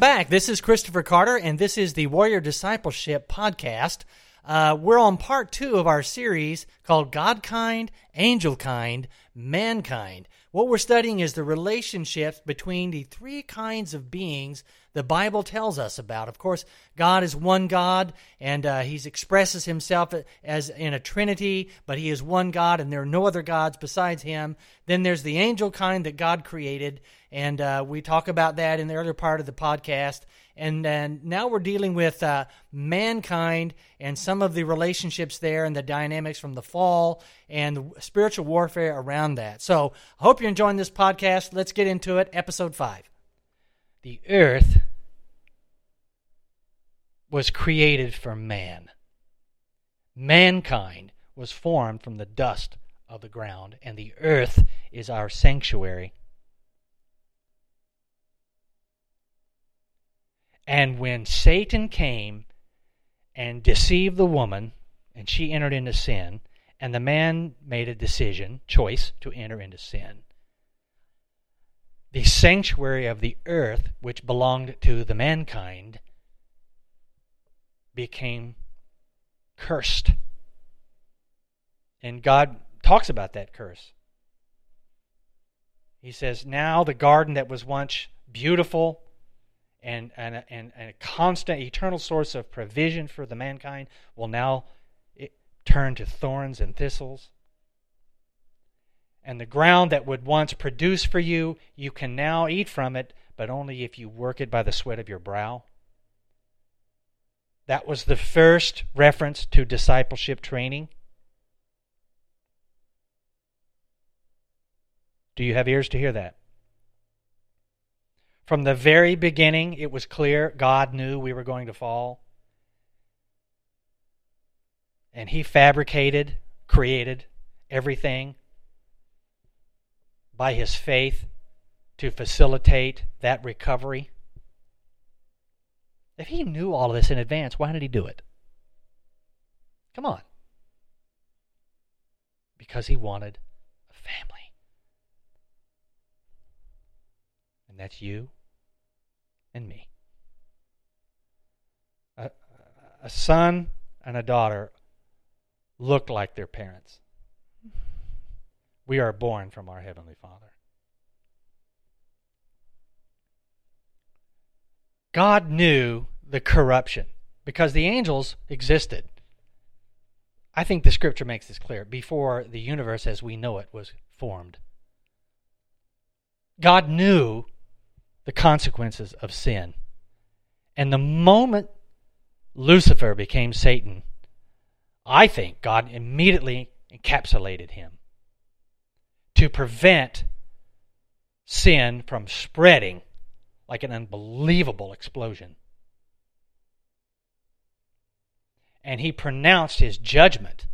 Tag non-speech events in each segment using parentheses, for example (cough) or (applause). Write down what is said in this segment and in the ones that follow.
This is Christopher Carter, and this is the Warrior Discipleship Podcast. Uh, we're on part two of our series called God Kind, Angel Kind, Mankind. What we're studying is the relationships between the three kinds of beings the Bible tells us about. Of course, God is one God, and uh, He expresses Himself as in a Trinity, but He is one God, and there are no other gods besides Him. Then there's the angel kind that God created, and uh, we talk about that in the earlier part of the podcast. And then now we're dealing with uh, mankind and some of the relationships there and the dynamics from the fall and spiritual warfare around that. So I hope you're enjoying this podcast. Let's get into it. Episode 5. The earth was created for man. Mankind was formed from the dust of the ground, and the earth is our sanctuary. And when Satan came and deceived the woman, and she entered into sin, and the man made a decision, choice, to enter into sin, the sanctuary of the earth, which belonged to the mankind, became cursed. And God talks about that curse. He says, Now the garden that was once beautiful and, and, and, and a constant, eternal source of provision for the mankind will now eh, turn to thorns and thistles. And the ground that would once produce for you, you can now eat from it, but only if you work it by the sweat of your brow. That was the first reference to discipleship training. Do you have ears to hear that? From the very beginning, it was clear God knew we were going to fall. And He fabricated, created everything by His faith to facilitate that recovery. If He knew all of this in advance, why did He do it? Come on. Because He wanted a family. And that's you and me. A, a son and a daughter look like their parents. We are born from our Heavenly Father. God knew the corruption because the angels existed. I think the scripture makes this clear before the universe as we know it was formed. God knew the consequences of sin. And the moment Lucifer became Satan, I think God immediately encapsulated him to prevent sin from spreading like an unbelievable explosion. And he pronounced his judgment.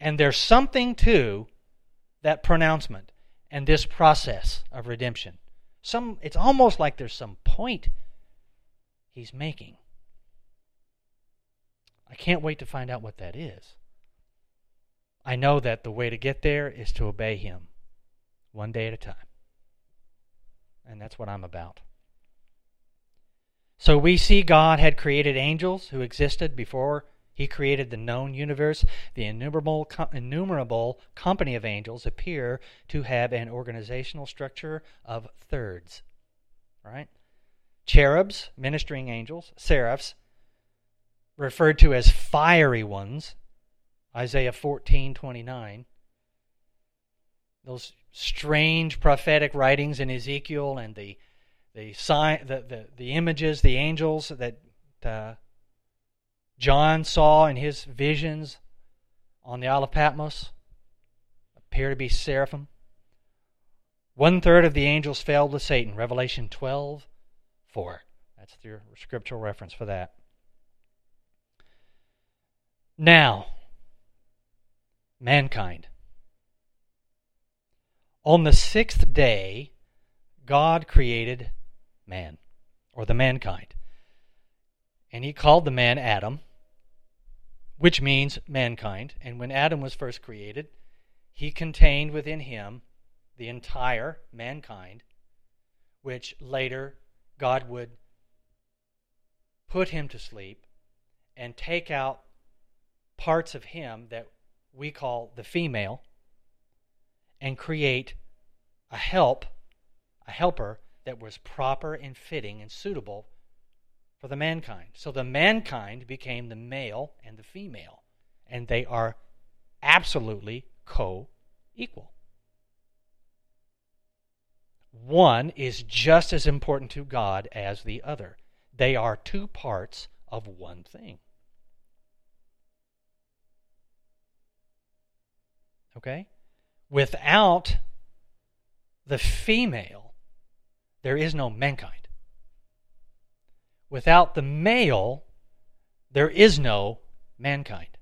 And there's something to that pronouncement and this process of redemption. Some it's almost like there's some point he's making. I can't wait to find out what that is. I know that the way to get there is to obey him one day at a time. And that's what I'm about. So we see God had created angels who existed before he created the known universe. The innumerable, innumerable company of angels appear to have an organizational structure of thirds. Right? Cherubs, ministering angels, seraphs, referred to as fiery ones. Isaiah 14:29. Those strange prophetic writings in Ezekiel and the the sign, the, the, the images, the angels that uh, John saw in his visions on the Isle of Patmos appear to be seraphim. One third of the angels fell to Satan. Revelation 12 4. That's the scriptural reference for that. Now, mankind. On the sixth day, God created man, or the mankind. And he called the man Adam which means mankind. And when Adam was first created, he contained within him the entire mankind, which later God would put him to sleep and take out parts of him that we call the female and create a help, a helper that was proper and fitting and suitable for the mankind. So the mankind became the male and the female, and they are absolutely co equal. One is just as important to God as the other. They are two parts of one thing. Okay? Without the female, there is no mankind. Without the male, there is no mankind.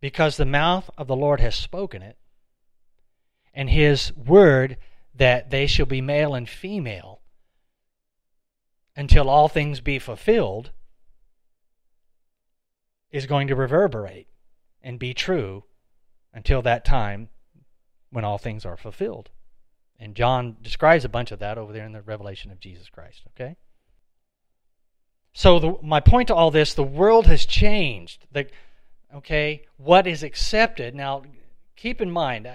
Because the mouth of the Lord has spoken it, and his word that they shall be male and female until all things be fulfilled is going to reverberate and be true until that time when all things are fulfilled. And John describes a bunch of that over there in the revelation of Jesus Christ, okay? So the, my point to all this, the world has changed. The, okay, what is accepted. Now, keep in mind,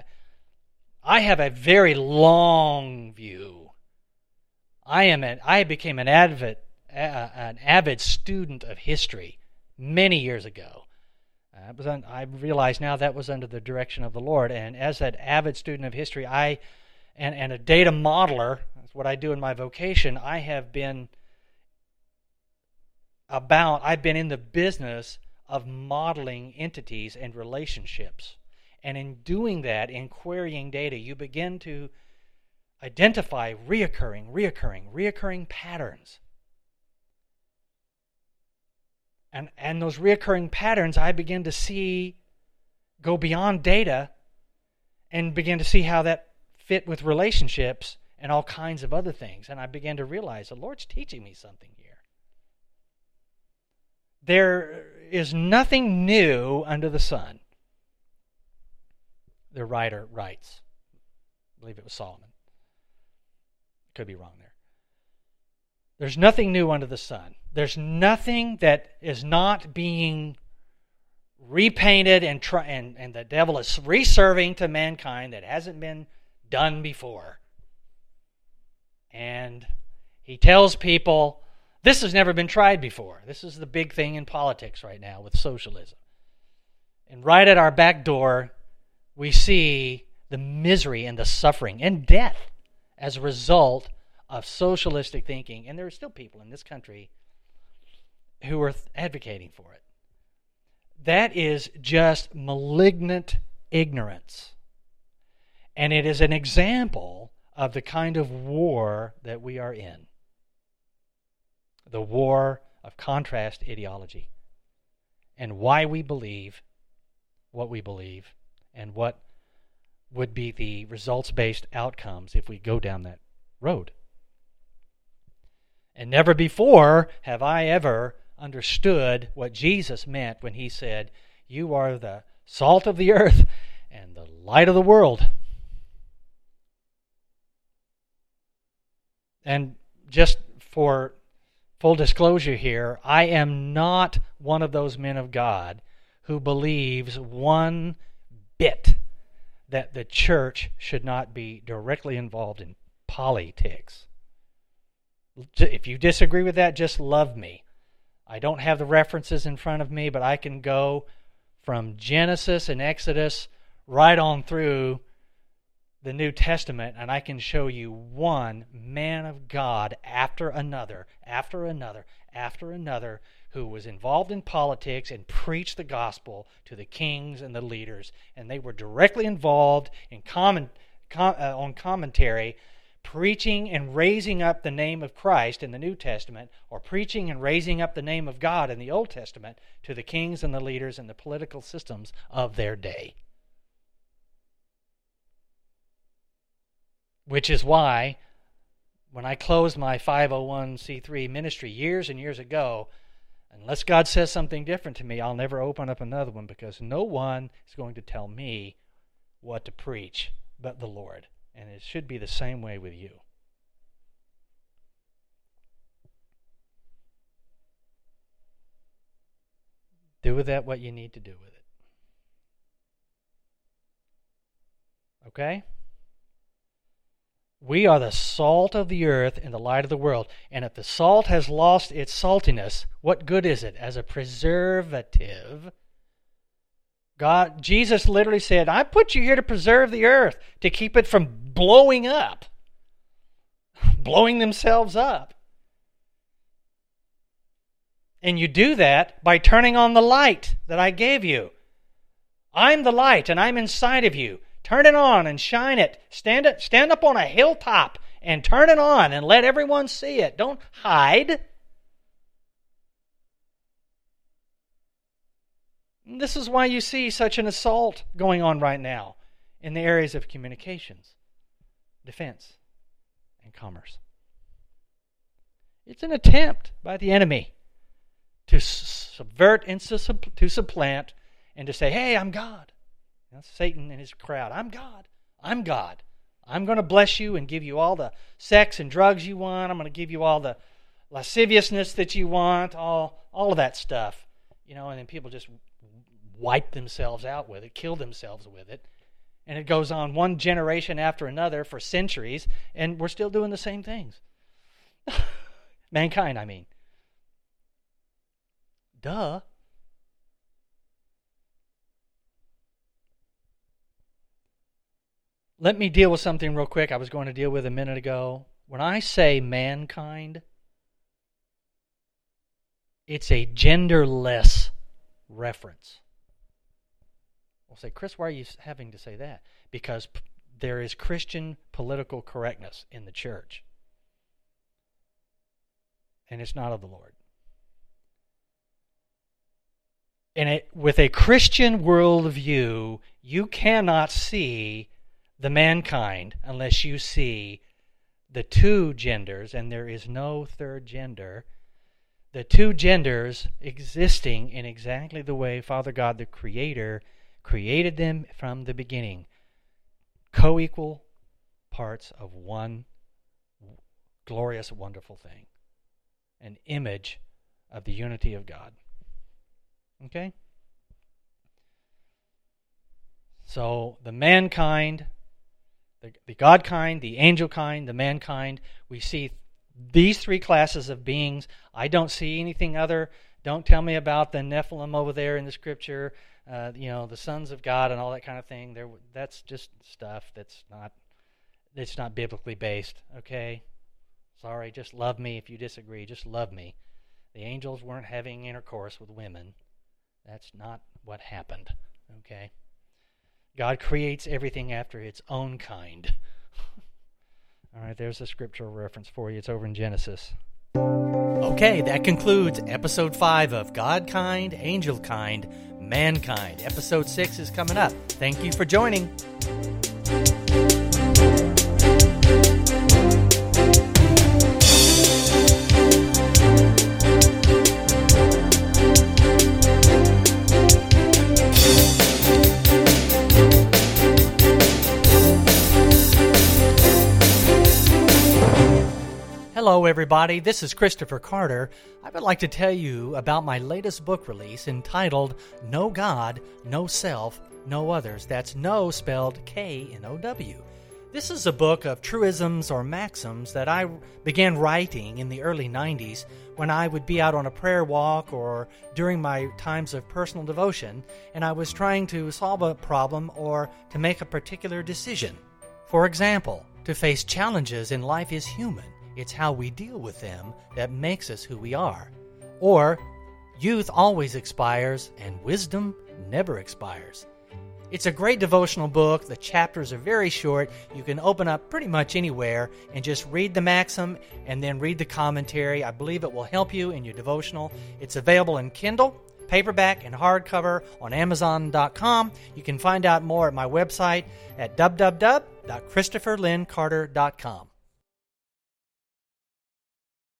I have a very long view. I am an, I became an avid, uh, an avid student of history many years ago. Uh, was un, I realize now that was under the direction of the Lord. And as an avid student of history, I and, and a data modeler, that's what I do in my vocation, I have been about, I've been in the business of modeling entities and relationships. And in doing that, in querying data, you begin to identify reoccurring, reoccurring, reoccurring patterns And, and those reoccurring patterns I begin to see go beyond data and begin to see how that fit with relationships and all kinds of other things. And I began to realize the Lord's teaching me something here. There is nothing new under the sun. The writer writes. I believe it was Solomon. Could be wrong there. There's nothing new under the sun. There's nothing that is not being repainted and, try, and, and the devil is reserving to mankind that hasn't been done before. And he tells people this has never been tried before. This is the big thing in politics right now with socialism. And right at our back door, we see the misery and the suffering and death as a result of socialistic thinking. And there are still people in this country who are advocating for it. That is just malignant ignorance. And it is an example of the kind of war that we are in the war of contrast ideology and why we believe what we believe and what would be the results based outcomes if we go down that road. And never before have I ever understood what Jesus meant when he said, You are the salt of the earth and the light of the world. And just for full disclosure here, I am not one of those men of God who believes one bit that the church should not be directly involved in politics. If you disagree with that, just love me. I don't have the references in front of me, but I can go from Genesis and Exodus right on through the New Testament, and I can show you one man of God after another, after another, after another, who was involved in politics and preached the gospel to the kings and the leaders. And they were directly involved in comment, com, uh, on commentary preaching and raising up the name of Christ in the New Testament, or preaching and raising up the name of God in the Old Testament to the kings and the leaders and the political systems of their day. Which is why, when I closed my 501c3 ministry years and years ago, unless God says something different to me, I'll never open up another one because no one is going to tell me what to preach but the Lord. And it should be the same way with you. Do with that what you need to do with it. Okay? We are the salt of the earth and the light of the world. And if the salt has lost its saltiness, what good is it as a preservative? God Jesus literally said, "I put you here to preserve the earth, to keep it from blowing up, blowing themselves up." And you do that by turning on the light that I gave you. I'm the light and I'm inside of you. Turn it on and shine it. Stand it stand up on a hilltop and turn it on and let everyone see it. Don't hide. This is why you see such an assault going on right now in the areas of communications, defense, and commerce. It's an attempt by the enemy to subvert and to supplant and to say, hey, I'm God. Satan and his crowd. I'm God. I'm God. I'm going to bless you and give you all the sex and drugs you want. I'm going to give you all the lasciviousness that you want, all all of that stuff. You know, and then people just wipe themselves out with it, kill themselves with it. And it goes on one generation after another for centuries, and we're still doing the same things. (laughs) Mankind, I mean. Duh. Let me deal with something real quick I was going to deal with a minute ago. When I say mankind, it's a genderless reference. We'll say, Chris, why are you having to say that? Because p- there is Christian political correctness in the church. And it's not of the Lord. And it, with a Christian worldview, you cannot see the mankind unless you see the two genders, and there is no third gender, the two genders existing in exactly the way Father God, the Creator, created them from the beginning. Co equal parts of one glorious, wonderful thing an image of the unity of God. Okay? So the mankind the, the God kind, the angel kind, the mankind. We see these three classes of beings. I don't see anything other. Don't tell me about the Nephilim over there in the scripture, uh, you know, the sons of God and all that kind of thing. There, that's just stuff that's not, that's not biblically based. Okay, sorry. Just love me if you disagree. Just love me. The angels weren't having intercourse with women. That's not what happened. Okay. God creates everything after its own kind. (laughs) All right, there's a scriptural reference for you. It's over in Genesis. Okay, that concludes episode 5 of God Kind, Angel Kind, Mankind. Episode 6 is coming up. Thank you for joining. Hello, everybody. This is Christopher Carter. I would like to tell you about my latest book release entitled Know God, Know Self, Know Others. That's no spelled K N O W. This is a book of truisms or maxims that I began writing in the early 90s when I would be out on a prayer walk or during my times of personal devotion and I was trying to solve a problem or to make a particular decision. For example, to face challenges in life is human. It's how we deal with them that makes us who we are. Or, youth always expires and wisdom never expires. It's a great devotional book. The chapters are very short. You can open up pretty much anywhere and just read the maxim and then read the commentary. I believe it will help you in your devotional. It's available in Kindle, paperback, and hardcover on Amazon.com. You can find out more at my website at www.christopherlynncarter.com.